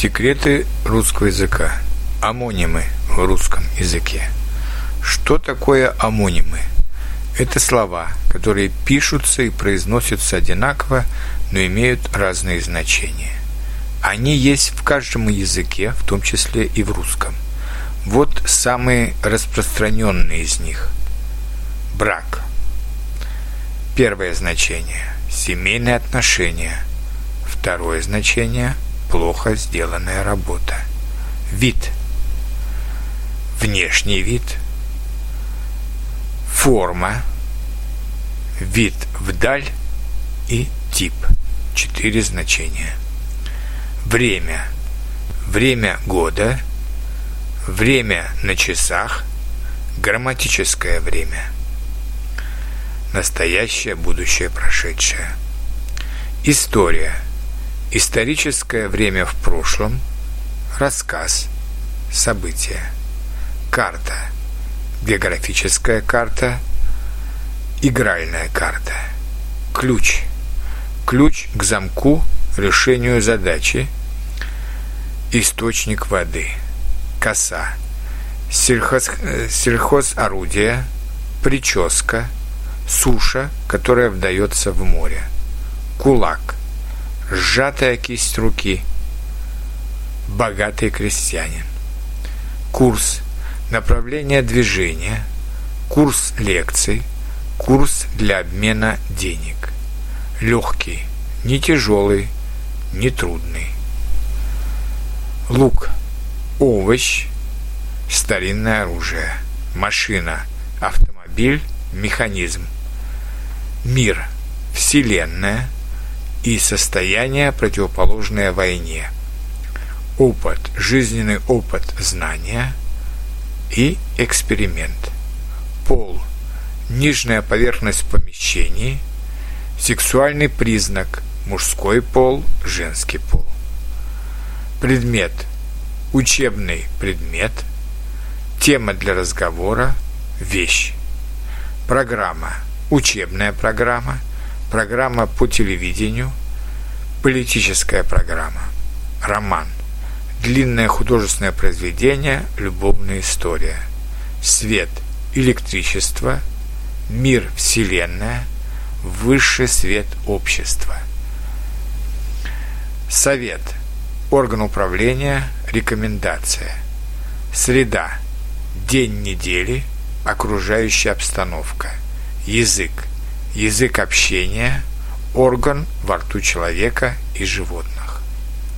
Секреты русского языка. Амонимы в русском языке. Что такое амонимы? Это слова, которые пишутся и произносятся одинаково, но имеют разные значения. Они есть в каждом языке, в том числе и в русском. Вот самые распространенные из них. Брак. Первое значение – семейные отношения. Второе значение – плохо сделанная работа. Вид. Внешний вид. Форма. Вид вдаль и тип. Четыре значения. Время. Время года. Время на часах. Грамматическое время. Настоящее, будущее, прошедшее. История – Историческое время в прошлом, рассказ, события, карта, географическая карта, игральная карта, ключ, ключ к замку, решению задачи, источник воды, коса, сельхоз, сельхозорудие, прическа, суша, которая вдается в море, кулак – сжатая кисть руки, богатый крестьянин. Курс, направление движения, курс лекций, курс для обмена денег. Легкий, не тяжелый, не трудный. Лук, овощ, старинное оружие, машина, автомобиль, механизм. Мир, вселенная – и состояние, противоположное войне. Опыт, жизненный опыт знания и эксперимент. Пол, нижняя поверхность помещений, сексуальный признак, мужской пол, женский пол. Предмет, учебный предмет, тема для разговора, вещь. Программа, учебная программа – программа по телевидению, политическая программа, роман, длинное художественное произведение, любовная история, свет, электричество, мир, вселенная, высший свет общества. Совет, орган управления, рекомендация. Среда, день недели, окружающая обстановка. Язык, язык общения, орган во рту человека и животных.